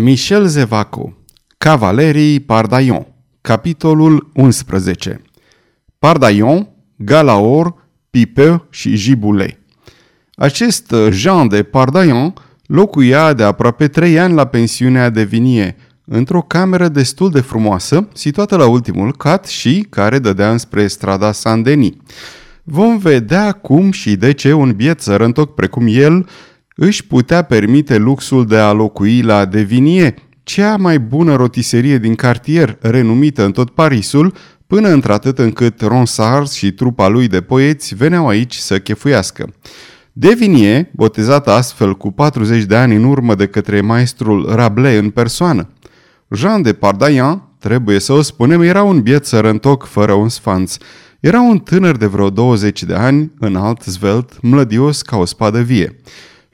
Michel Zevaco Cavalerii Pardaillon Capitolul 11 Pardaillon, Galaor, Pipeu și Giboulet Acest Jean de Pardaillon locuia de aproape trei ani la pensiunea de Vinie, într-o cameră destul de frumoasă, situată la ultimul cat și care dădea înspre strada Saint-Denis. Vom vedea cum și de ce un biet sărăntoc precum el își putea permite luxul de a locui la Devinie, cea mai bună rotiserie din cartier, renumită în tot Parisul, până într-atât încât Ronsard și trupa lui de poeți veneau aici să chefuiască. Devinie, botezat astfel cu 40 de ani în urmă de către maestrul Rabelais în persoană. Jean de Pardaillan, trebuie să o spunem, era un biet sărăntoc fără un sfanț. Era un tânăr de vreo 20 de ani, înalt, zvelt, mlădios ca o spadă vie.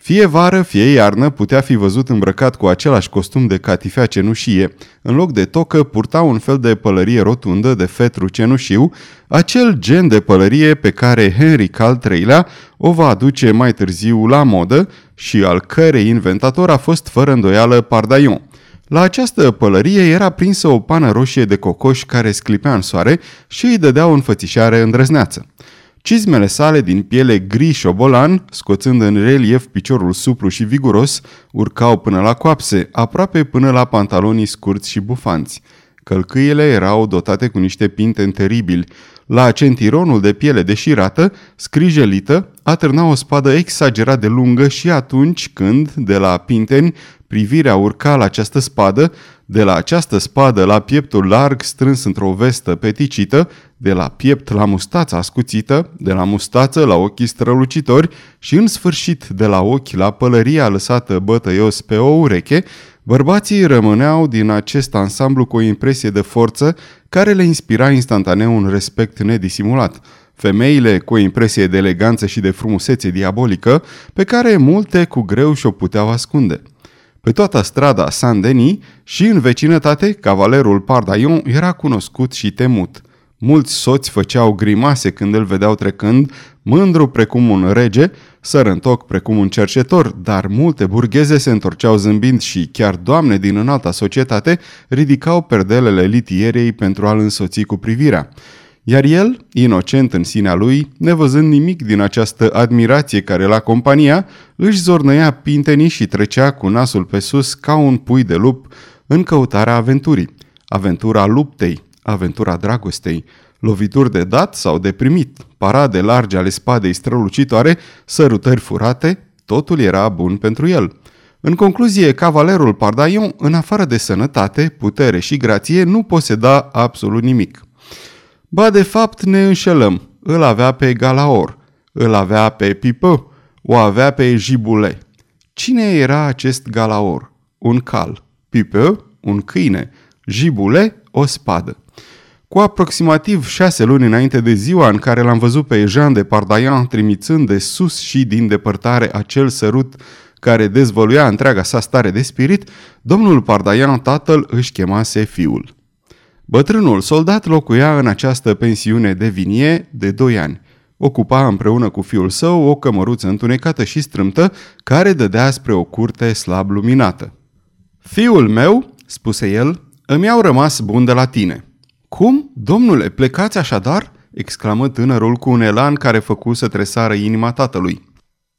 Fie vară, fie iarnă, putea fi văzut îmbrăcat cu același costum de catifea cenușie. În loc de tocă, purta un fel de pălărie rotundă de fetru cenușiu, acel gen de pălărie pe care Henry al III-lea o va aduce mai târziu la modă și al cărei inventator a fost fără îndoială Pardaion. La această pălărie era prinsă o pană roșie de cocoș care sclipea în soare și îi dădea o înfățișare îndrăzneață. Cizmele sale din piele gri șobolan, scoțând în relief piciorul suplu și viguros, urcau până la coapse, aproape până la pantalonii scurți și bufanți. Călcâiele erau dotate cu niște pinte teribili. La centironul de piele deșirată, scrijelită, atârna o spadă exagerat de lungă și atunci când, de la pinteni, privirea urca la această spadă, de la această spadă la pieptul larg strâns într-o vestă peticită, de la piept la mustața ascuțită, de la mustață la ochii strălucitori și în sfârșit de la ochi la pălăria lăsată bătăios pe o ureche, bărbații rămâneau din acest ansamblu cu o impresie de forță care le inspira instantaneu un respect nedisimulat. Femeile cu o impresie de eleganță și de frumusețe diabolică pe care multe cu greu și-o puteau ascunde. Pe toată strada Saint-Denis și în vecinătate, cavalerul Pardaion era cunoscut și temut. Mulți soți făceau grimase când îl vedeau trecând, mândru precum un rege, sărântoc precum un cercetor, dar multe burgheze se întorceau zâmbind și chiar doamne din înalta societate ridicau perdelele litierei pentru a-l însoți cu privirea. Iar el, inocent în sinea lui, nevăzând nimic din această admirație care la compania, își zornăia pintenii și trecea cu nasul pe sus ca un pui de lup în căutarea aventurii. Aventura luptei, aventura dragostei, lovituri de dat sau de primit, parade largi ale spadei strălucitoare, sărutări furate, totul era bun pentru el. În concluzie, cavalerul Pardaion, în afară de sănătate, putere și grație, nu poseda absolut nimic. Ba, de fapt, ne înșelăm. Îl avea pe Galaor, îl avea pe Pipă, o avea pe Jibule. Cine era acest Galaor? Un cal. Pipă, un câine. Jibule, o spadă. Cu aproximativ șase luni înainte de ziua în care l-am văzut pe Jean de Pardaillan trimițând de sus și din depărtare acel sărut care dezvăluia întreaga sa stare de spirit, domnul Pardaillan tatăl își chemase fiul. Bătrânul soldat locuia în această pensiune de vinie de doi ani. Ocupa împreună cu fiul său o cămăruță întunecată și strâmtă care dădea spre o curte slab luminată. Fiul meu, spuse el, îmi au rămas bun de la tine. Cum? Domnule, plecați așadar?" exclamă tânărul cu un elan care făcu să tresară inima tatălui.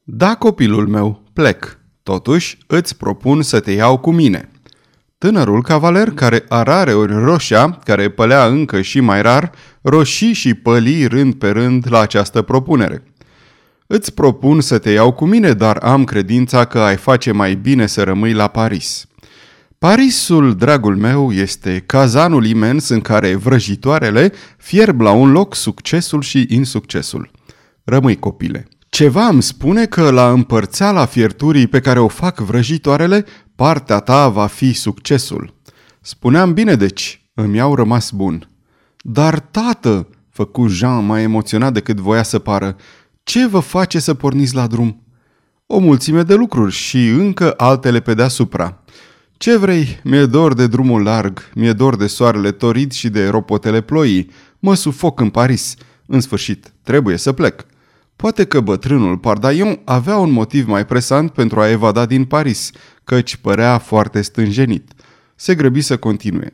Da, copilul meu, plec. Totuși, îți propun să te iau cu mine." Tânărul cavaler, care a rare ori roșia, care pălea încă și mai rar, roșii și păli rând pe rând la această propunere. Îți propun să te iau cu mine, dar am credința că ai face mai bine să rămâi la Paris. Parisul, dragul meu, este cazanul imens în care vrăjitoarele fierb la un loc succesul și insuccesul. Rămâi, copile. Ceva îmi spune că la împărțeala fierturii pe care o fac vrăjitoarele, partea ta va fi succesul. Spuneam bine deci, îmi au rămas bun. Dar, tată, făcu Jean mai emoționat decât voia să pară, ce vă face să porniți la drum? O mulțime de lucruri și încă altele pe deasupra. Ce vrei? Mi-e dor de drumul larg, mi-e dor de soarele torid și de ropotele ploii. Mă sufoc în Paris. În sfârșit, trebuie să plec. Poate că bătrânul Pardaion avea un motiv mai presant pentru a evada din Paris, căci părea foarte stânjenit. Se grăbi să continue.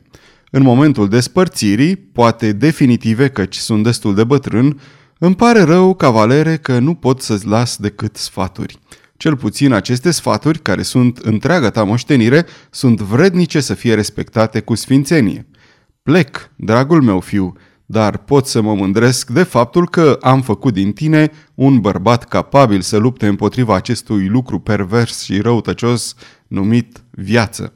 În momentul despărțirii, poate definitive căci sunt destul de bătrân, îmi pare rău, cavalere, că nu pot să-ți las decât sfaturi. Cel puțin aceste sfaturi, care sunt întreaga ta moștenire, sunt vrednice să fie respectate cu sfințenie. Plec, dragul meu fiu, dar pot să mă mândresc de faptul că am făcut din tine un bărbat capabil să lupte împotriva acestui lucru pervers și răutăcios numit viață.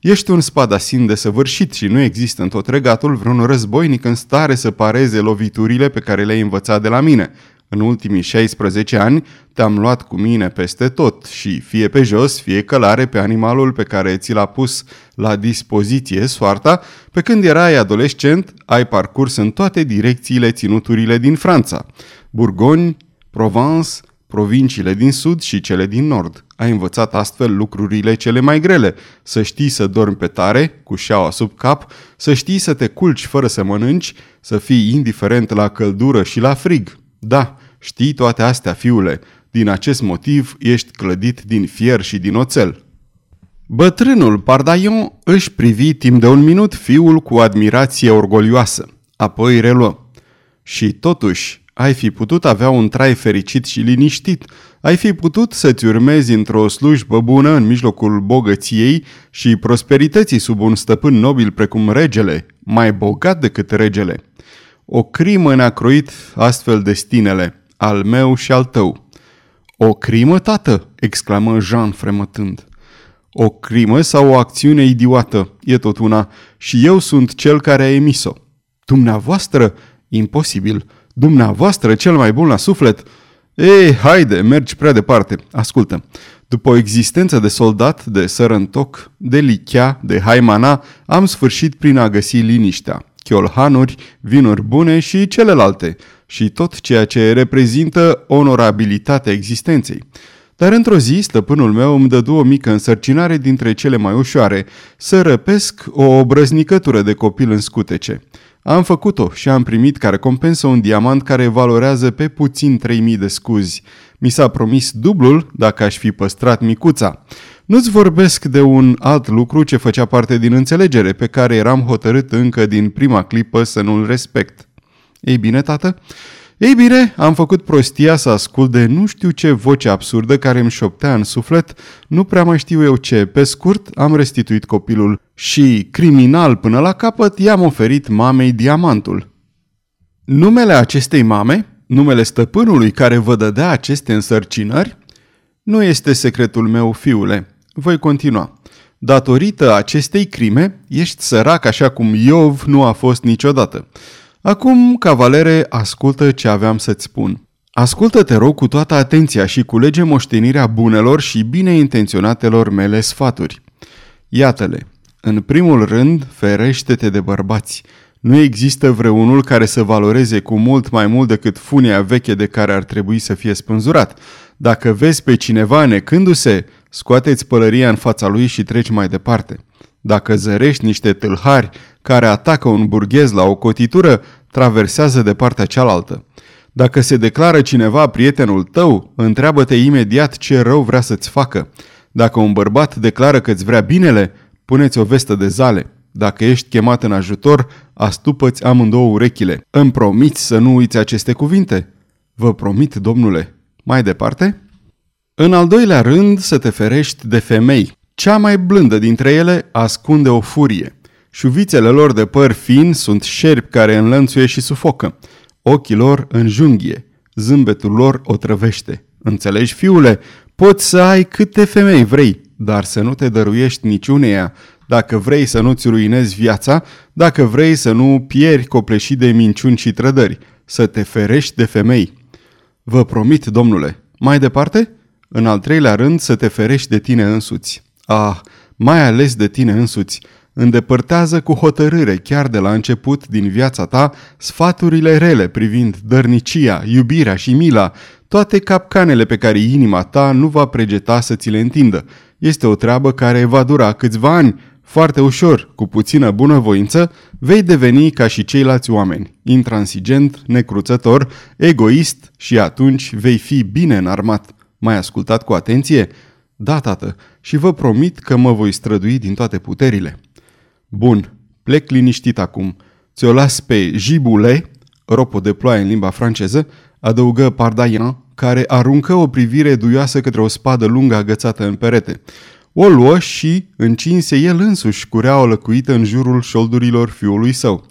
Ești un spadasin desăvârșit și nu există în tot regatul vreun războinic în stare să pareze loviturile pe care le-ai învățat de la mine. În ultimii 16 ani te-am luat cu mine peste tot și fie pe jos, fie călare pe animalul pe care ți l-a pus la dispoziție soarta, pe când erai adolescent, ai parcurs în toate direcțiile ținuturile din Franța. Burgoni, Provence, provinciile din sud și cele din nord. Ai învățat astfel lucrurile cele mai grele, să știi să dormi pe tare, cu șeaua sub cap, să știi să te culci fără să mănânci, să fii indiferent la căldură și la frig. Da, știi toate astea, fiule, din acest motiv ești clădit din fier și din oțel. Bătrânul Pardaion își privi timp de un minut fiul cu admirație orgolioasă. Apoi reluă. Și totuși, ai fi putut avea un trai fericit și liniștit. Ai fi putut să-ți urmezi într-o slujbă bună în mijlocul bogăției și prosperității sub un stăpân nobil precum regele, mai bogat decât regele. O crimă ne-a croit astfel destinele, al meu și al tău. O crimă, tată?" exclamă Jean fremătând. O crimă sau o acțiune idiotă, e tot una, și eu sunt cel care a emis-o. Dumneavoastră? Imposibil. Dumneavoastră, cel mai bun la suflet? Ei, haide, mergi prea departe. Ascultă. După o existență de soldat, de sărăntoc, de lichea, de haimana, am sfârșit prin a găsi liniștea, chiolhanuri, vinuri bune și celelalte, și tot ceea ce reprezintă onorabilitatea existenței. Dar într-o zi, stăpânul meu îmi dădu o mică însărcinare dintre cele mai ușoare, să răpesc o obrăznicătură de copil în scutece. Am făcut-o și am primit ca recompensă un diamant care valorează pe puțin 3000 de scuzi. Mi s-a promis dublul dacă aș fi păstrat micuța. Nu-ți vorbesc de un alt lucru ce făcea parte din înțelegere, pe care eram hotărât încă din prima clipă să nu-l respect. Ei bine, tată? Ei bine, am făcut prostia să ascult de nu știu ce voce absurdă care îmi șoptea în suflet, nu prea mai știu eu ce. Pe scurt, am restituit copilul și, criminal până la capăt, i-am oferit mamei diamantul. Numele acestei mame, numele stăpânului care vă dădea aceste însărcinări, nu este secretul meu, fiule. Voi continua. Datorită acestei crime, ești sărac așa cum Iov nu a fost niciodată. Acum, cavalere, ascultă ce aveam să-ți spun. Ascultă-te rog cu toată atenția și culege moștenirea bunelor și bine intenționatelor mele sfaturi. Iată-le. În primul rând, ferește-te de bărbați. Nu există vreunul care să valoreze cu mult mai mult decât funia veche de care ar trebui să fie spânzurat. Dacă vezi pe cineva necându-se, scoateți pălăria în fața lui și treci mai departe. Dacă zărești niște tâlhari care atacă un burghez la o cotitură, traversează de partea cealaltă. Dacă se declară cineva prietenul tău, întreabă-te imediat ce rău vrea să-ți facă. Dacă un bărbat declară că îți vrea binele, puneți o vestă de zale. Dacă ești chemat în ajutor, astupă-ți amândouă urechile. Îmi promiți să nu uiți aceste cuvinte? Vă promit, domnule. Mai departe? În al doilea rând, să te ferești de femei. Cea mai blândă dintre ele ascunde o furie. Șuvițele lor de păr fin sunt șerpi care înlănțuie și sufocă. Ochii lor înjunghie. Zâmbetul lor o trăvește. Înțelegi, fiule? Poți să ai câte femei vrei, dar să nu te dăruiești niciuneia. Dacă vrei să nu-ți ruinezi viața, dacă vrei să nu pieri copleșit de minciuni și trădări, să te ferești de femei. Vă promit, domnule. Mai departe? În al treilea rând, să te ferești de tine însuți. Ah, mai ales de tine însuți îndepărtează cu hotărâre chiar de la început din viața ta sfaturile rele privind dărnicia, iubirea și mila, toate capcanele pe care inima ta nu va pregeta să ți le întindă. Este o treabă care va dura câțiva ani. Foarte ușor, cu puțină bunăvoință, vei deveni ca și ceilalți oameni, intransigent, necruțător, egoist și atunci vei fi bine înarmat. Mai ascultat cu atenție? Da, tată, și vă promit că mă voi strădui din toate puterile. Bun, plec liniștit acum. Ți-o las pe Gibule, ropo de ploaie în limba franceză, adăugă Pardaian, care aruncă o privire duioasă către o spadă lungă agățată în perete. O luă și încinse el însuși cureaua lăcuită în jurul șoldurilor fiului său.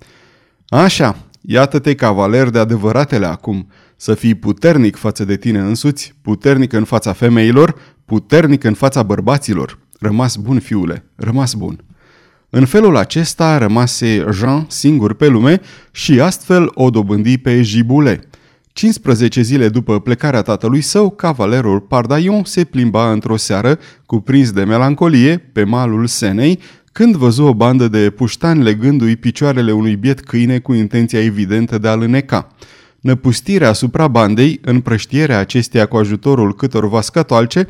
Așa, iată-te cavaler de adevăratele acum, să fii puternic față de tine însuți, puternic în fața femeilor, puternic în fața bărbaților. Rămas bun, fiule, rămas bun. În felul acesta rămase Jean singur pe lume și astfel o dobândi pe Gibule. 15 zile după plecarea tatălui său, cavalerul Pardaion se plimba într-o seară, cuprins de melancolie, pe malul Senei, când văzu o bandă de puștani legându-i picioarele unui biet câine cu intenția evidentă de a-l îneca. Năpustirea asupra bandei, împrăștierea acesteia cu ajutorul câtorva scatoalce,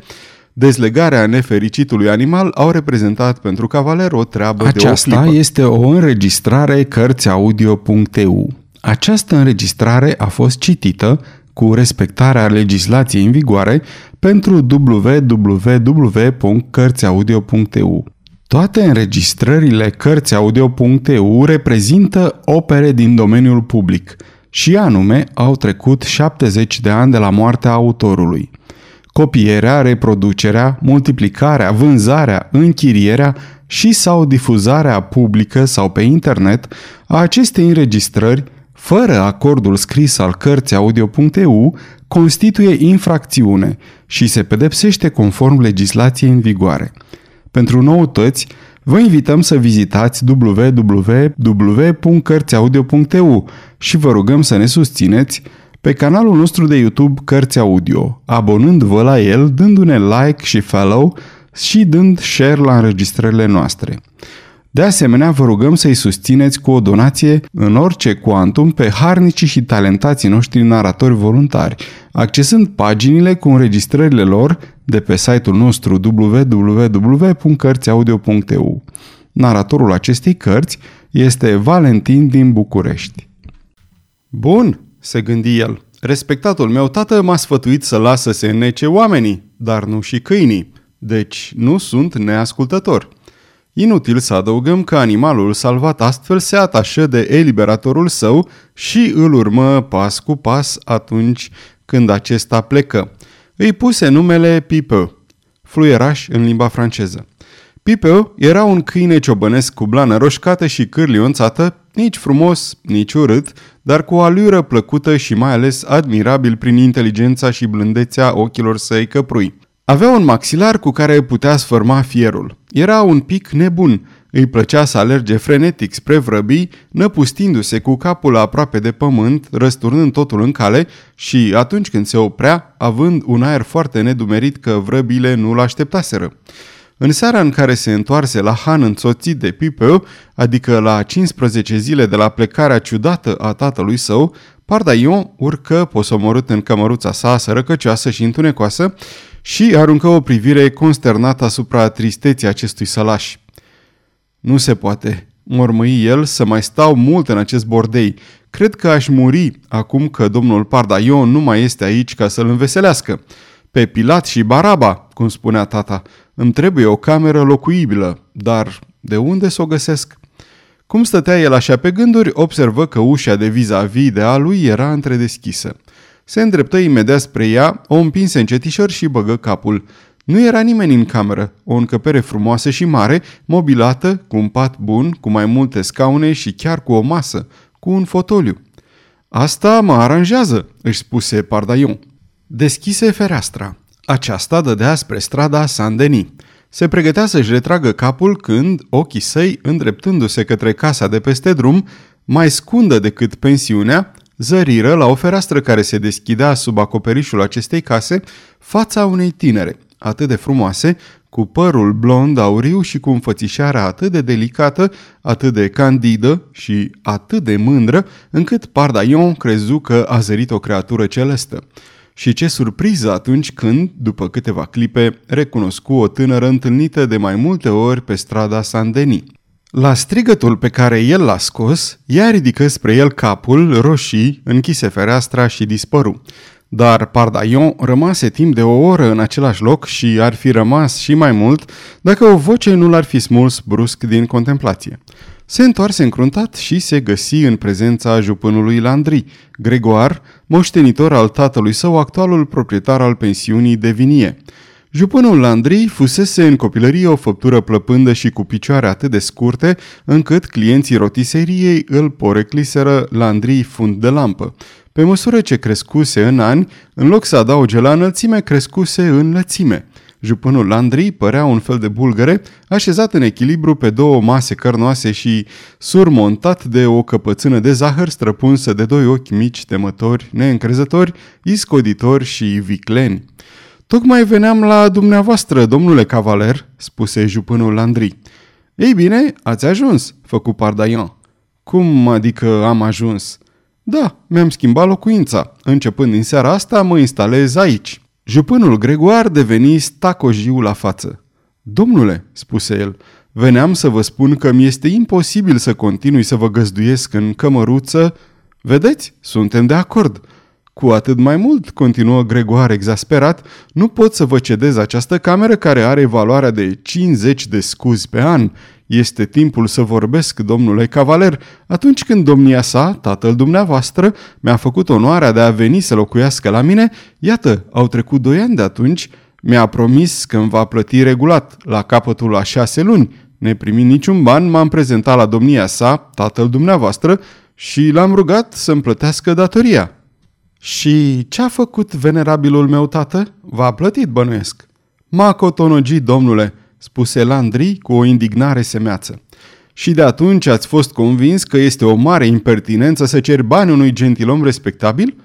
dezlegarea nefericitului animal au reprezentat pentru cavaler o treabă Aceasta de o clipă. este o înregistrare Cărțiaudio.eu. Această înregistrare a fost citită cu respectarea legislației în vigoare pentru www.cărțiaudio.eu. Toate înregistrările Cărțiaudio.eu reprezintă opere din domeniul public și anume au trecut 70 de ani de la moartea autorului. Copierea, reproducerea, multiplicarea, vânzarea, închirierea și sau difuzarea publică sau pe internet a acestei înregistrări fără acordul scris al cărții audio.eu, constituie infracțiune și se pedepsește conform legislației în vigoare. Pentru noutăți, vă invităm să vizitați www.cărțiaudio.eu și vă rugăm să ne susțineți pe canalul nostru de YouTube Cărți Audio, abonând-vă la el, dându-ne like și follow și dând share la înregistrările noastre. De asemenea, vă rugăm să-i susțineți cu o donație în orice cuantum pe harnicii și talentații noștri naratori voluntari, accesând paginile cu înregistrările lor de pe site-ul nostru www.cărțiaudio.eu. Naratorul acestei cărți este Valentin din București. Bun, se gândi el. Respectatul meu tată m-a sfătuit să lasă să se înnece oamenii, dar nu și câinii. Deci nu sunt neascultător. Inutil să adăugăm că animalul salvat astfel se atașă de eliberatorul său și îl urmă pas cu pas atunci când acesta plecă. Îi puse numele Pipe, fluieraș în limba franceză. Pipe era un câine ciobănesc cu blană roșcată și cârlionțată, nici frumos, nici urât, dar cu o alură plăcută și mai ales admirabil prin inteligența și blândețea ochilor săi căprui. Avea un maxilar cu care putea sfârma fierul. Era un pic nebun. Îi plăcea să alerge frenetic spre vrăbii, năpustindu-se cu capul aproape de pământ, răsturnând totul în cale și, atunci când se oprea, având un aer foarte nedumerit că vrăbile nu-l așteptaseră. În seara în care se întoarse la Han însoțit de Pipeu, adică la 15 zile de la plecarea ciudată a tatălui său, Pardaion urcă posomorât în cămăruța sa sărăcăcioasă și întunecoasă și aruncă o privire consternată asupra tristeții acestui sălaș. Nu se poate, mormăi el, să mai stau mult în acest bordei. Cred că aș muri acum că domnul Pardaion nu mai este aici ca să-l înveselească. Pe Pilat și Baraba, cum spunea tata, îmi trebuie o cameră locuibilă, dar de unde să o găsesc? Cum stătea el așa pe gânduri, observă că ușa de vis-a-vis de a lui era întredeschisă. Se îndreptă imediat spre ea, o împinse încetișor și băgă capul. Nu era nimeni în cameră, o încăpere frumoasă și mare, mobilată, cu un pat bun, cu mai multe scaune și chiar cu o masă, cu un fotoliu. Asta mă aranjează, își spuse Pardaion. Deschise fereastra. Aceasta dădea spre strada Saint-Denis. Se pregătea să-și retragă capul când ochii săi, îndreptându-se către casa de peste drum, mai scundă decât pensiunea, zăriră la o fereastră care se deschidea sub acoperișul acestei case fața unei tinere, atât de frumoase, cu părul blond auriu și cu înfățișarea atât de delicată, atât de candidă și atât de mândră, încât Pardaion crezu că a zărit o creatură celestă. și ce surpriză atunci când, după câteva clipe, recunoscu o tânără întâlnită de mai multe ori pe strada Saint-Denis. La strigătul pe care el l-a scos, ea ridică spre el capul, roșii, închise fereastra și dispăru. Dar Pardaion rămase timp de o oră în același loc și ar fi rămas și mai mult dacă o voce nu l-ar fi smuls brusc din contemplație. Se întoarse încruntat și se găsi în prezența jupânului Landry, Gregoar, moștenitor al tatălui său, actualul proprietar al pensiunii de vinie. Jupânul Landry fusese în copilărie o făptură plăpândă și cu picioare atât de scurte, încât clienții rotiseriei îl porecliseră Landry fund de lampă. Pe măsură ce crescuse în ani, în loc să adauge la înălțime, crescuse în lățime. Jupânul Landry părea un fel de bulgăre, așezat în echilibru pe două mase cărnoase și surmontat de o căpățână de zahăr străpunsă de doi ochi mici temători, neîncrezători, iscoditori și vicleni. Tocmai veneam la dumneavoastră, domnule cavaler," spuse jupânul Landry. Ei bine, ați ajuns," făcu Pardaian. Cum adică am ajuns?" Da, mi-am schimbat locuința. Începând din seara asta, mă instalez aici." Jupânul Gregoar deveni stacojiu la față. Domnule, spuse el, veneam să vă spun că mi este imposibil să continui să vă găzduiesc în cămăruță. Vedeți, suntem de acord. Cu atât mai mult, continuă Gregoar exasperat, nu pot să vă cedez această cameră care are valoarea de 50 de scuzi pe an. Este timpul să vorbesc, domnule cavaler, atunci când domnia sa, tatăl dumneavoastră, mi-a făcut onoarea de a veni să locuiască la mine, iată, au trecut doi ani de atunci, mi-a promis că îmi va plăti regulat, la capătul a șase luni. Neprimind niciun ban, m-am prezentat la domnia sa, tatăl dumneavoastră, și l-am rugat să-mi plătească datoria. Și ce a făcut venerabilul meu tată? V-a plătit, bănuiesc. M-a cotonogit, domnule, spuse Landry cu o indignare semeață. Și de atunci ați fost convins că este o mare impertinență să cer bani unui gentilom respectabil?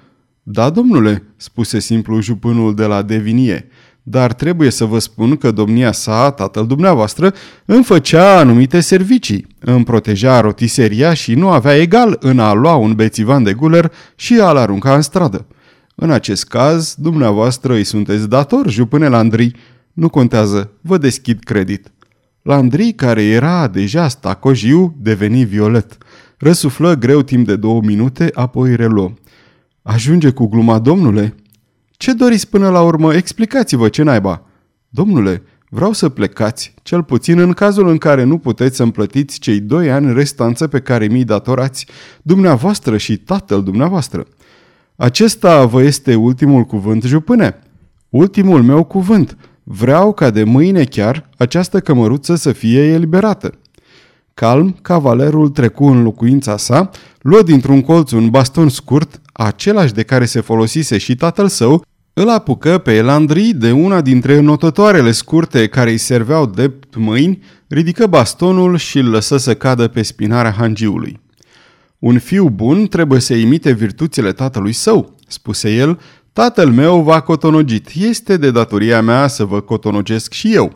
Da, domnule, spuse simplu jupânul de la Devinie, dar trebuie să vă spun că domnia sa, tatăl dumneavoastră, îmi făcea anumite servicii, îmi proteja rotiseria și nu avea egal în a lua un bețivan de guler și a-l arunca în stradă. În acest caz, dumneavoastră îi sunteți dator, jupâne Landry, nu contează, vă deschid credit. Landry, care era deja stacojiu, deveni violet. Răsuflă greu timp de două minute, apoi reluă. Ajunge cu gluma, domnule? Ce doriți până la urmă? Explicați-vă ce naiba. Domnule, vreau să plecați, cel puțin în cazul în care nu puteți să-mi plătiți cei doi ani restanță pe care mi-i datorați, dumneavoastră și tatăl dumneavoastră. Acesta vă este ultimul cuvânt, jupâne? Ultimul meu cuvânt. Vreau ca de mâine chiar această cămăruță să fie eliberată. Calm, cavalerul trecu în locuința sa, luă dintr-un colț un baston scurt, același de care se folosise și tatăl său, îl apucă pe Elandri de una dintre notătoarele scurte care îi serveau de mâini, ridică bastonul și îl lăsă să cadă pe spinarea hangiului. Un fiu bun trebuie să imite virtuțile tatălui său, spuse el, Tatăl meu v-a cotonogit. Este de datoria mea să vă cotonogesc și eu.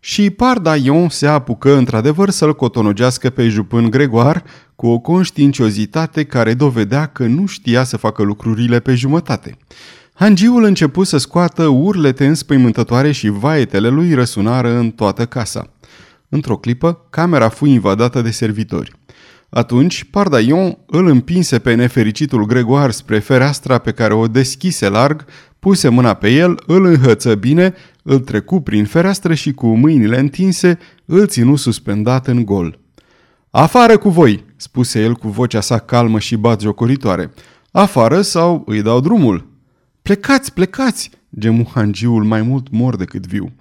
Și Pardaion se apucă într-adevăr să-l cotonogească pe jupân Gregoar cu o conștiinciozitate care dovedea că nu știa să facă lucrurile pe jumătate. Hangiul începu să scoată urlete înspăimântătoare și vaetele lui răsunară în toată casa. Într-o clipă, camera fu invadată de servitori. Atunci, Pardaion îl împinse pe nefericitul Gregoar spre fereastra pe care o deschise larg, puse mâna pe el, îl înhăță bine, îl trecu prin fereastră și cu mâinile întinse îl ținu suspendat în gol. Afară cu voi!" spuse el cu vocea sa calmă și batjocoritoare. Afară sau îi dau drumul?" Plecați, plecați!" gemu hangiul mai mult mor decât viu.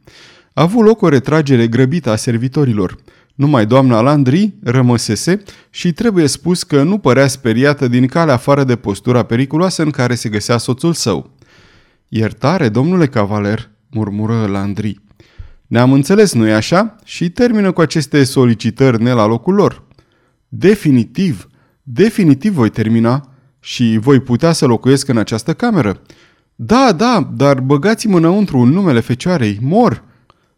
A avut loc o retragere grăbită a servitorilor. Numai doamna Landry rămăsese și trebuie spus că nu părea speriată din calea afară de postura periculoasă în care se găsea soțul său. Iertare, domnule cavaler, murmură Landry. Ne-am înțeles, nu-i așa? Și termină cu aceste solicitări ne la locul lor. Definitiv, definitiv voi termina și voi putea să locuiesc în această cameră. Da, da, dar băgați-mă înăuntru în numele fecioarei, mor!"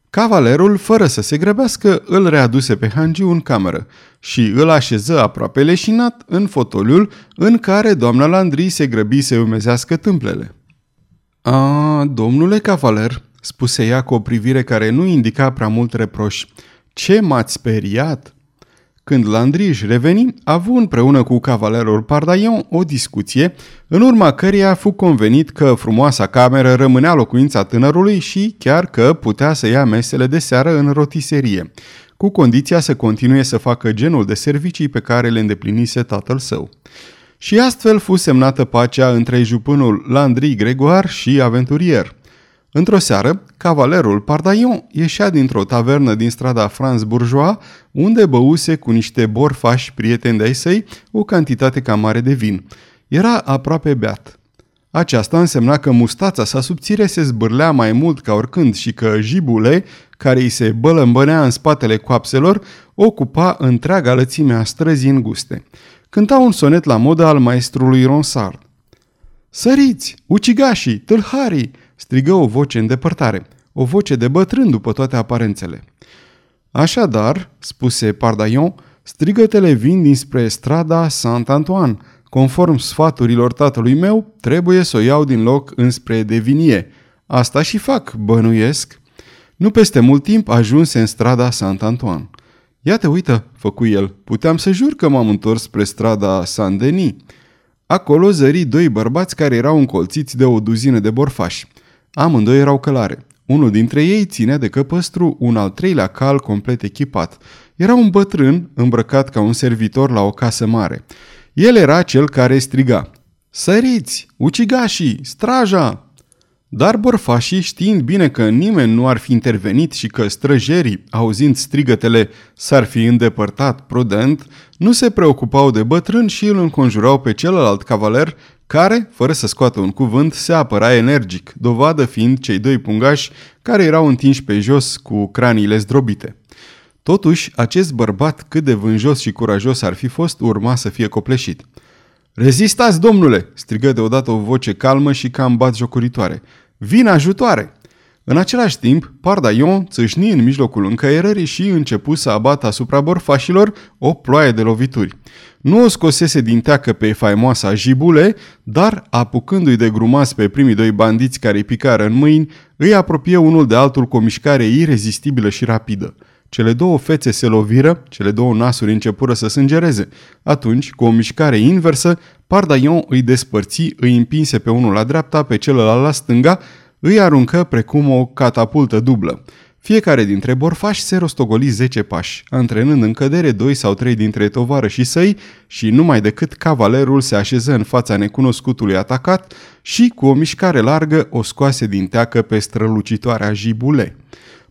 Cavalerul, fără să se grăbească, îl readuse pe Hangiu în cameră și îl așeză aproape leșinat în fotoliul în care doamna Landry se grăbi să umezească tâmplele. A, domnule cavaler, spuse ea cu o privire care nu indica prea mult reproș. Ce m-ați speriat? Când Landry își reveni, a avut împreună cu cavalerul Pardaion o discuție, în urma căreia a fost convenit că frumoasa cameră rămânea locuința tânărului și chiar că putea să ia mesele de seară în rotiserie, cu condiția să continue să facă genul de servicii pe care le îndeplinise tatăl său. Și astfel fu semnată pacea între jupânul Landry Gregoire și aventurier – Într-o seară, cavalerul Pardaion ieșea dintr-o tavernă din strada Franz Bourgeois, unde băuse cu niște borfași prieteni de-ai săi o cantitate cam mare de vin. Era aproape beat. Aceasta însemna că mustața sa subțire se zbârlea mai mult ca oricând și că jibule, care îi se bălămbănea în spatele coapselor, ocupa întreaga lățime a străzii înguste. Cânta un sonet la modă al maestrului Ronsard. Săriți, ucigașii, tâlharii, strigă o voce în depărtare, o voce de bătrân după toate aparențele. Așadar, spuse Pardaion, strigătele vin dinspre strada Saint-Antoine. Conform sfaturilor tatălui meu, trebuie să o iau din loc înspre Devinie. Asta și fac, bănuiesc. Nu peste mult timp ajunse în strada Saint-Antoine. Iată, uită, făcu el, puteam să jur că m-am întors spre strada Saint-Denis. Acolo zări doi bărbați care erau încolțiți de o duzină de borfași. Amândoi erau călare. Unul dintre ei ținea de căpăstru un al treilea cal complet echipat. Era un bătrân îmbrăcat ca un servitor la o casă mare. El era cel care striga. Săriți! Ucigașii! Straja! Dar borfașii, știind bine că nimeni nu ar fi intervenit și că străjerii, auzind strigătele, s-ar fi îndepărtat prudent, nu se preocupau de bătrân și îl înconjurau pe celălalt cavaler care, fără să scoată un cuvânt, se apăra energic, dovadă fiind cei doi pungași care erau întinși pe jos cu craniile zdrobite. Totuși, acest bărbat, cât de vânjos și curajos ar fi fost, urma să fie copleșit. Rezistați, domnule!" strigă deodată o voce calmă și cam batjocuritoare. Vin ajutoare!" În același timp, Pardaion țâșni în mijlocul încăierării și începu să abată asupra borfașilor o ploaie de lovituri. Nu o scosese din teacă pe faimoasa jibule, dar, apucându-i de grumas pe primii doi bandiți care îi picară în mâini, îi apropie unul de altul cu o mișcare irezistibilă și rapidă. Cele două fețe se loviră, cele două nasuri începură să sângereze. Atunci, cu o mișcare inversă, Pardaion îi despărți, îi împinse pe unul la dreapta, pe celălalt la stânga, îi aruncă precum o catapultă dublă. Fiecare dintre borfași se rostogoli 10 pași, antrenând în cădere doi sau trei dintre și săi și numai decât cavalerul se așeză în fața necunoscutului atacat și, cu o mișcare largă, o scoase din teacă pe strălucitoarea jibule.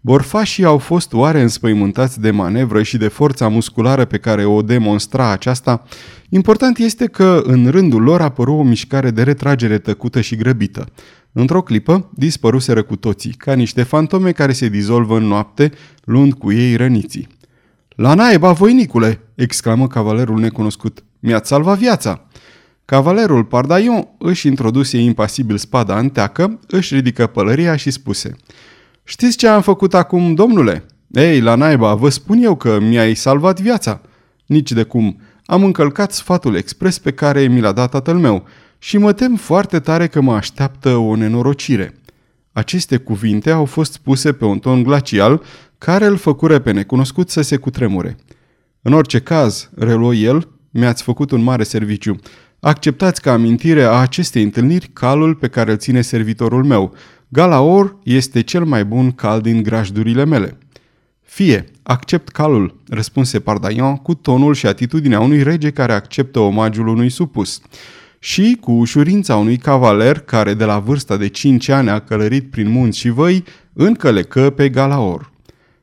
Borfașii au fost oare înspăimântați de manevră și de forța musculară pe care o demonstra aceasta? Important este că în rândul lor apăru o mișcare de retragere tăcută și grăbită. Într-o clipă, dispăruseră cu toții, ca niște fantome care se dizolvă în noapte, luând cu ei răniții. La naiba, voinicule!" exclamă cavalerul necunoscut. Mi-ați salvat viața!" Cavalerul Pardaion își introduse impasibil spada în teacă, își ridică pălăria și spuse Știți ce am făcut acum, domnule? Ei, la naiba, vă spun eu că mi-ai salvat viața. Nici de cum. Am încălcat sfatul expres pe care mi l-a dat tatăl meu și mă tem foarte tare că mă așteaptă o nenorocire. Aceste cuvinte au fost spuse pe un ton glacial care îl făcură pe necunoscut să se cutremure. În orice caz, reluă el, mi-ați făcut un mare serviciu. Acceptați ca amintire a acestei întâlniri calul pe care îl ține servitorul meu. Galaor este cel mai bun cal din grajdurile mele. Fie, accept calul, răspunse Pardaion cu tonul și atitudinea unui rege care acceptă omagiul unui supus și cu ușurința unui cavaler care de la vârsta de 5 ani a călărit prin munți și văi, încălecă pe Galaor.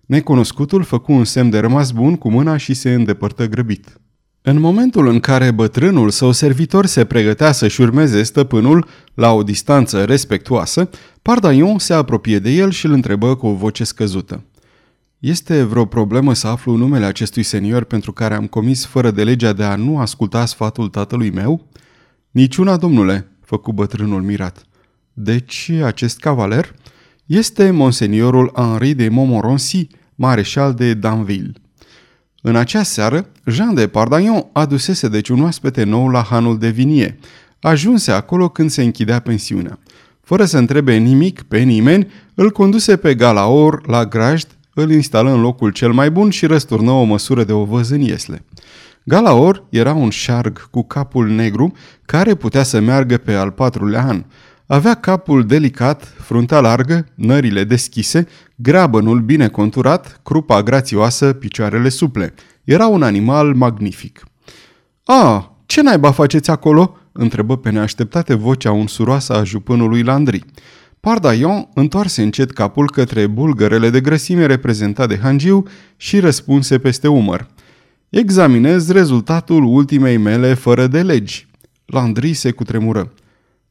Necunoscutul făcu un semn de rămas bun cu mâna și se îndepărtă grăbit. În momentul în care bătrânul său servitor se pregătea să-și urmeze stăpânul la o distanță respectuoasă, Pardaion se apropie de el și îl întrebă cu o voce scăzută. Este vreo problemă să aflu numele acestui senior pentru care am comis fără de legea de a nu asculta sfatul tatălui meu?" Niciuna, domnule, făcu bătrânul mirat. Deci acest cavaler este monseniorul Henri de Montmorency, mareșal de Danville. În acea seară, Jean de Pardagnon adusese deci un oaspete nou la hanul de vinie. Ajunse acolo când se închidea pensiunea. Fără să întrebe nimic pe nimeni, îl conduse pe Galaor la grajd, îl instală în locul cel mai bun și răsturnă o măsură de ovăz în iesle. Galaor era un șarg cu capul negru care putea să meargă pe al patrulea an. Avea capul delicat, frunta largă, nările deschise, grabănul bine conturat, crupa grațioasă, picioarele suple. Era un animal magnific. A, ce naiba faceți acolo?" întrebă pe neașteptate vocea unsuroasă a jupânului Landry. Pardaion întoarse încet capul către bulgărele de grăsime reprezentat de Hangiu și răspunse peste umăr. Examinez rezultatul ultimei mele fără de legi. Landry se cutremură.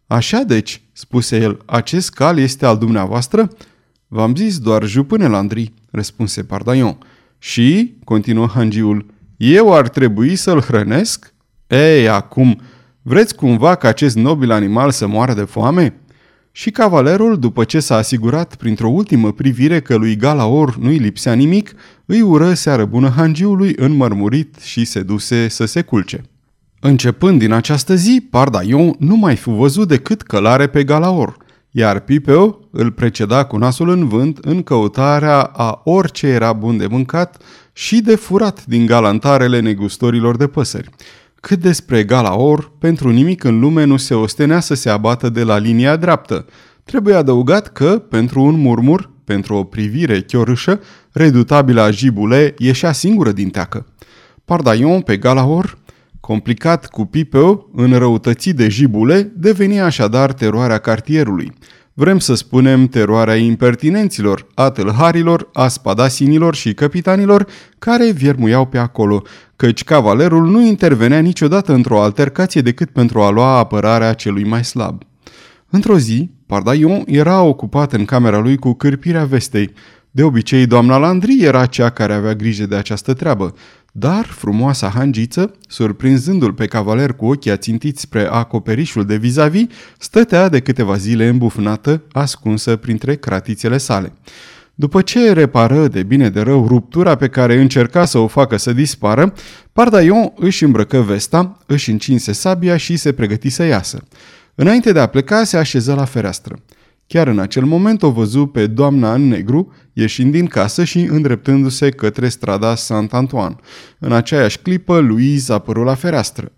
Așa deci, spuse el, acest cal este al dumneavoastră? V-am zis doar jupâne, Landry, răspunse Pardaion. Și, continuă hangiul, eu ar trebui să-l hrănesc? Ei, acum, vreți cumva ca acest nobil animal să moară de foame? Și cavalerul, după ce s-a asigurat printr-o ultimă privire că lui Galaor nu-i lipsea nimic, îi ură seară bună hangiului înmărmurit și se duse să se culce. Începând din această zi, Pardaion nu mai fu văzut decât călare pe Galaor, iar Pipeo îl preceda cu nasul în vânt în căutarea a orice era bun de mâncat și de furat din galantarele negustorilor de păsări. Cât despre Galaor, pentru nimic în lume nu se ostenea să se abată de la linia dreaptă. Trebuie adăugat că, pentru un murmur, pentru o privire chiorâșă, redutabila Jibule ieșea singură din teacă. Pardaion pe Galaor, complicat cu Pipeu, înrăutățit de Jibule, devenia așadar teroarea cartierului. Vrem să spunem teroarea impertinenților, a tâlharilor, a spadasinilor și capitanilor care viermuiau pe acolo, căci cavalerul nu intervenea niciodată într-o altercație decât pentru a lua apărarea celui mai slab. Într-o zi, Pardaion era ocupat în camera lui cu cârpirea vestei. De obicei, doamna Landry era cea care avea grijă de această treabă, dar frumoasa hangiță, surprinzându-l pe cavaler cu ochii ațintiți spre acoperișul de vis-a-vis, stătea de câteva zile îmbufnată, ascunsă printre cratițele sale. După ce repară de bine de rău ruptura pe care încerca să o facă să dispară, Pardaion își îmbrăcă vesta, își încinse sabia și se pregăti să iasă. Înainte de a pleca, se așeză la fereastră. Chiar în acel moment o văzu pe doamna în negru, ieșind din casă și îndreptându-se către strada Saint-Antoine. În aceeași clipă, Louise apărut la fereastră.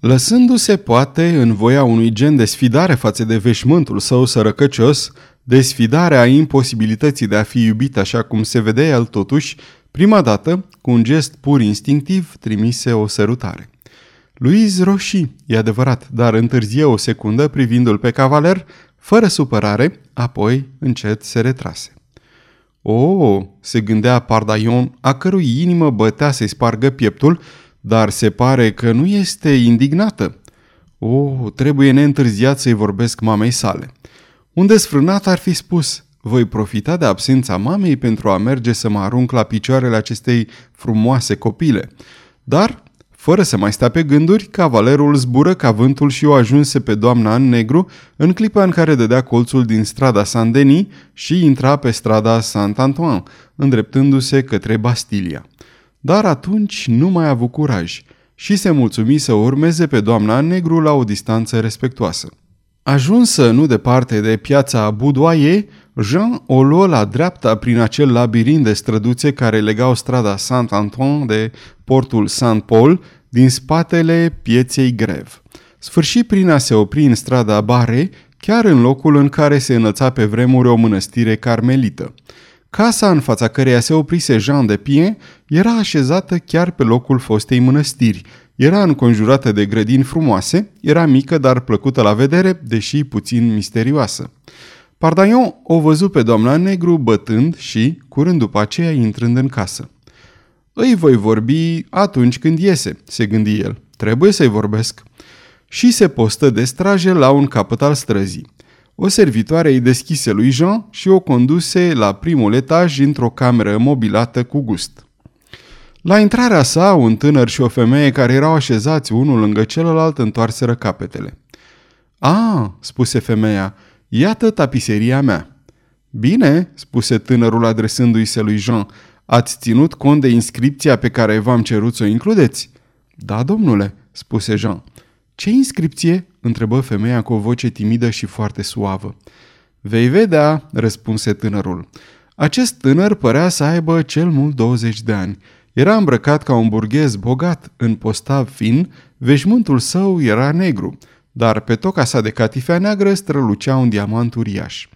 Lăsându-se poate în voia unui gen de sfidare față de veșmântul său sărăcăcios, desfidarea imposibilității de a fi iubit așa cum se vedea el totuși, prima dată, cu un gest pur instinctiv, trimise o sărutare. Louise roșii, e adevărat, dar întârzie o secundă privindu-l pe cavaler, fără supărare, apoi încet se retrase. O, oh, se gândea Pardaion, a cărui inimă bătea să-i spargă pieptul, dar se pare că nu este indignată. O, oh, trebuie neîntârziat să-i vorbesc mamei sale. Un desfrânat ar fi spus, voi profita de absența mamei pentru a merge să mă arunc la picioarele acestei frumoase copile. Dar fără să mai stea pe gânduri, cavalerul zbură ca vântul și o ajunse pe doamna în negru în clipa în care dădea colțul din strada Saint-Denis și intra pe strada Saint-Antoine, îndreptându-se către Bastilia. Dar atunci nu mai a avut curaj și se mulțumi să urmeze pe doamna în negru la o distanță respectuoasă. Ajunsă nu departe de piața Boudoyer, Jean o luă la dreapta prin acel labirint de străduțe care legau strada Saint-Antoine de portul Saint-Paul din spatele pieței Grev. Sfârși prin a se opri în strada Bare, chiar în locul în care se înălța pe vremuri o mănăstire carmelită. Casa în fața căreia se oprise Jean de Pien era așezată chiar pe locul fostei mănăstiri. Era înconjurată de grădini frumoase, era mică, dar plăcută la vedere, deși puțin misterioasă. Pardaion o văzu pe doamna negru bătând și, curând după aceea, intrând în casă. Îi voi vorbi atunci când iese, se gândi el. Trebuie să-i vorbesc. Și se postă de straje la un capăt al străzii. O servitoare îi deschise lui Jean și o conduse la primul etaj într-o cameră mobilată cu gust. La intrarea sa, un tânăr și o femeie care erau așezați unul lângă celălalt întoarseră capetele. A, spuse femeia, iată tapiseria mea. Bine, spuse tânărul adresându-i se lui Jean, ați ținut cont de inscripția pe care v-am cerut să o includeți? Da, domnule, spuse Jean. Ce inscripție? întrebă femeia cu o voce timidă și foarte suavă. Vei vedea, răspunse tânărul. Acest tânăr părea să aibă cel mult 20 de ani. Era îmbrăcat ca un burghez bogat, în postav fin, veșmântul său era negru, dar pe toca sa de catifea neagră strălucea un diamant uriaș.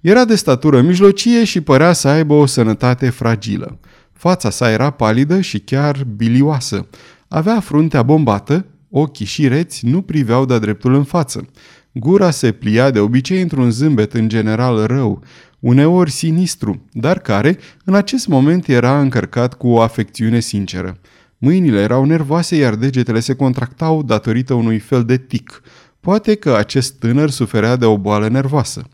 Era de statură mijlocie și părea să aibă o sănătate fragilă. Fața sa era palidă și chiar bilioasă. Avea fruntea bombată, ochii și reți nu priveau de dreptul în față. Gura se plia de obicei într-un zâmbet în general rău, uneori sinistru, dar care, în acest moment, era încărcat cu o afecțiune sinceră. Mâinile erau nervoase, iar degetele se contractau datorită unui fel de tic. Poate că acest tânăr suferea de o boală nervoasă.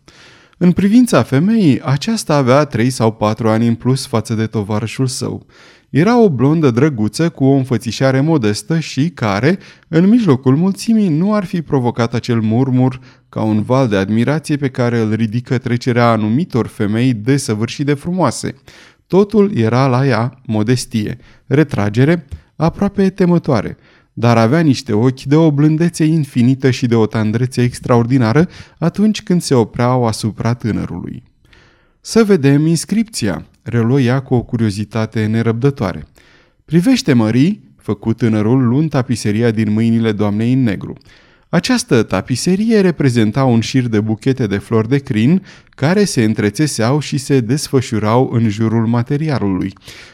În privința femeii, aceasta avea trei sau patru ani în plus față de tovarășul său. Era o blondă drăguță cu o înfățișare modestă și care, în mijlocul mulțimii, nu ar fi provocat acel murmur ca un val de admirație pe care îl ridică trecerea anumitor femei desăvârșit de frumoase. Totul era la ea modestie, retragere, aproape temătoare, dar avea niște ochi de o blândețe infinită și de o tandrețe extraordinară atunci când se opreau asupra tânărului. Să vedem inscripția, reluă ea cu o curiozitate nerăbdătoare. Privește, mării, făcut tânărul luând tapiseria din mâinile doamnei în negru. Această tapiserie reprezenta un șir de buchete de flori de crin care se întrețeseau și se desfășurau în jurul materialului.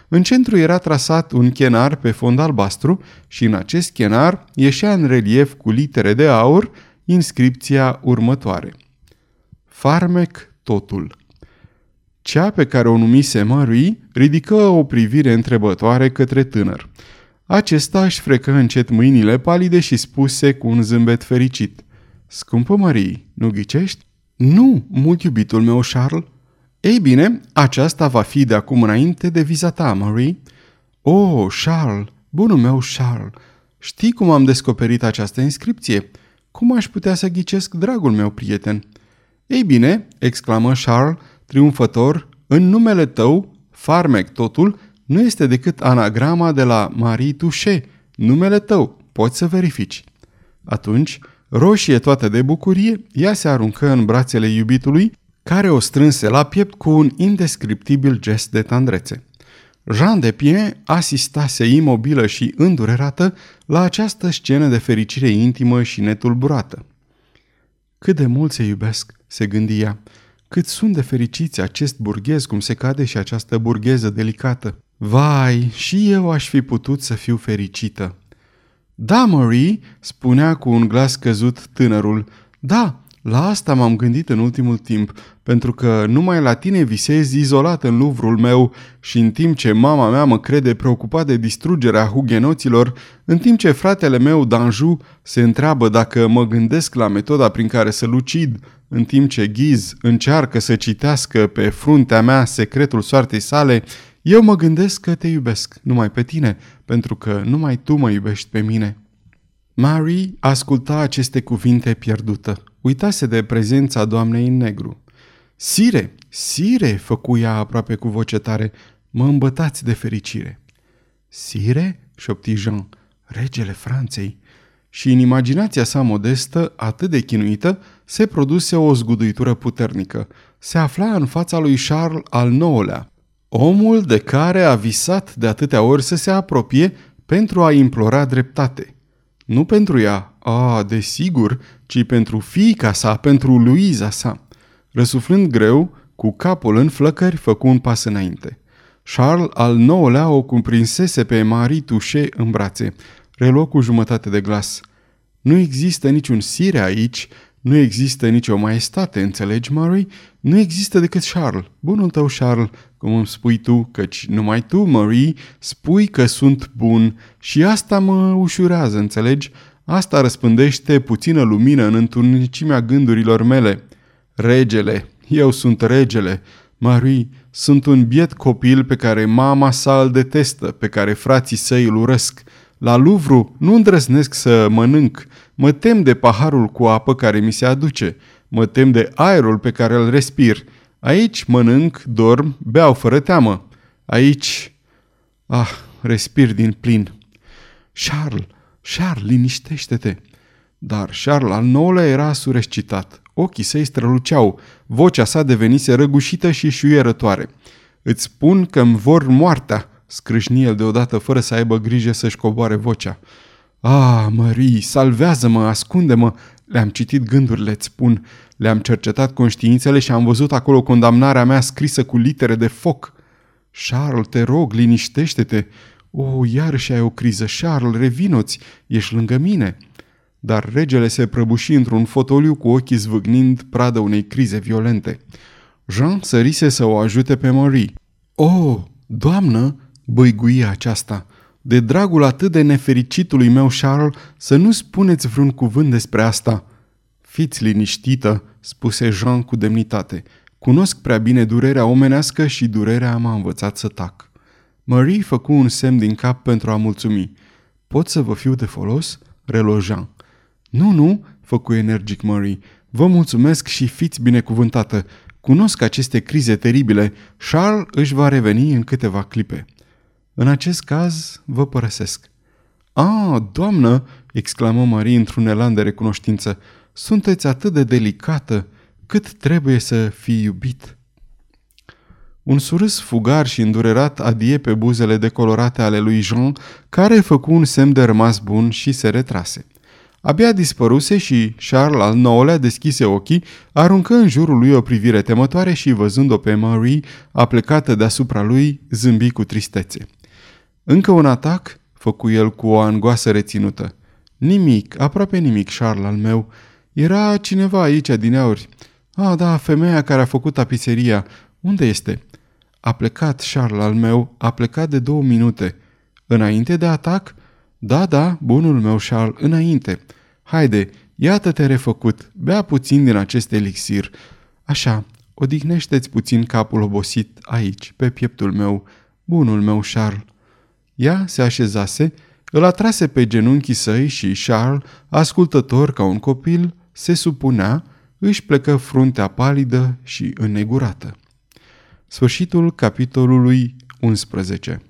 În centru era trasat un chenar pe fond albastru și în acest chenar ieșea în relief cu litere de aur inscripția următoare. Farmec totul. Cea pe care o numise Murray ridică o privire întrebătoare către tânăr. Acesta își frecă încet mâinile palide și spuse cu un zâmbet fericit. Scumpă Marie, nu ghicești? Nu, mult iubitul meu, Charles. Ei bine, aceasta va fi de acum înainte de viza ta, Marie. Oh, Charles, bunul meu Charles, știi cum am descoperit această inscripție? Cum aș putea să ghicesc, dragul meu prieten? Ei bine, exclamă Charles, triumfător, în numele tău, farmec totul, nu este decât anagrama de la Marie Touché, numele tău, poți să verifici. Atunci, roșie toată de bucurie, ea se aruncă în brațele iubitului, care o strânse la piept cu un indescriptibil gest de tandrețe. Jean de Pien asistase imobilă și îndurerată la această scenă de fericire intimă și netulburată. Cât de mult se iubesc, se gândia, cât sunt de fericiți acest burghez cum se cade și această burgheză delicată. Vai, și eu aș fi putut să fiu fericită. Da, Marie, spunea cu un glas căzut tânărul. Da, la asta m-am gândit în ultimul timp, pentru că numai la tine visez izolat în luvrul meu și în timp ce mama mea mă crede preocupat de distrugerea hugenoților, în timp ce fratele meu, Danju, se întreabă dacă mă gândesc la metoda prin care să lucid, în timp ce Ghiz încearcă să citească pe fruntea mea secretul soartei sale, eu mă gândesc că te iubesc, numai pe tine, pentru că numai tu mă iubești pe mine. Mary asculta aceste cuvinte pierdută. Uitase de prezența doamnei în negru. Sire, sire, făcuia aproape cu voce tare, mă îmbătați de fericire. Sire, șopti Jean, regele Franței. Și în imaginația sa modestă, atât de chinuită, se produse o zguduitură puternică. Se afla în fața lui Charles al IX-lea, omul de care a visat de atâtea ori să se apropie pentru a implora dreptate. Nu pentru ea, a, desigur, ci pentru fiica sa, pentru Luiza sa. Răsuflând greu, cu capul în flăcări, făcu un pas înainte. Charles al nouălea o cumprinsese pe Marie Touché în brațe. Reluă cu jumătate de glas. Nu există niciun sire aici, nu există nicio maestate, înțelegi, Marie? Nu există decât Charles, bunul tău Charles, cum îmi spui tu, căci numai tu, Marie, spui că sunt bun și asta mă ușurează, înțelegi? Asta răspândește puțină lumină în întunecimea gândurilor mele. Regele, eu sunt regele. Marie, sunt un biet copil pe care mama sa îl detestă, pe care frații săi îl urăsc. La Luvru nu îndrăznesc să mănânc. Mă tem de paharul cu apă care mi se aduce. Mă tem de aerul pe care îl respir. Aici mănânc, dorm, beau fără teamă. Aici... Ah, respir din plin. Charles, Charles, liniștește-te. Dar Charles al nouălea era surescitat. Ochii săi străluceau, vocea sa devenise răgușită și șuierătoare. Îți spun că îmi vor moartea, scrâșni el deodată fără să aibă grijă să-și coboare vocea. Ah, Marie, salvează-mă, ascunde-mă! Le-am citit gândurile, îți spun. Le-am cercetat conștiințele și am văzut acolo condamnarea mea scrisă cu litere de foc. Charles, te rog, liniștește-te. O, oh, iarăși ai o criză. Charles, revinoți, ești lângă mine. Dar regele se prăbuși într-un fotoliu cu ochii zvâgnind pradă unei crize violente. Jean sărise să o ajute pe Marie. Oh, doamnă, băigui aceasta, de dragul atât de nefericitului meu Charles, să nu spuneți vreun cuvânt despre asta. Fiți liniștită, spuse Jean cu demnitate. Cunosc prea bine durerea omenească și durerea m-a învățat să tac. Marie făcu un semn din cap pentru a mulțumi. Pot să vă fiu de folos? Relo Jean. Nu, nu, făcu energic Marie. Vă mulțumesc și fiți binecuvântată. Cunosc aceste crize teribile. Charles își va reveni în câteva clipe. În acest caz, vă părăsesc. Ah, doamnă!" exclamă Marie într-un elan de recunoștință. Sunteți atât de delicată, cât trebuie să fii iubit." Un surâs fugar și îndurerat adie pe buzele decolorate ale lui Jean, care făcu un semn de rămas bun și se retrase. Abia dispăruse și Charles al nouălea deschise ochii, aruncă în jurul lui o privire temătoare și, văzând-o pe Marie, aplecată deasupra lui, zâmbi cu tristețe. Încă un atac?" făcu el cu o angoasă reținută. Nimic, aproape nimic, Charles al meu. Era cineva aici adineauri. Ah, da, femeia care a făcut tapiseria. Unde este?" A plecat, Charles al meu, a plecat de două minute. Înainte de atac?" Da, da, bunul meu, Charles, înainte. Haide, iată-te refăcut, bea puțin din acest elixir. Așa, odihnește-ți puțin capul obosit aici, pe pieptul meu, bunul meu, Charles. Ea se așezase, îl atrase pe genunchii săi și Charles, ascultător ca un copil, se supunea, își plecă fruntea palidă și înnegurată. Sfârșitul capitolului 11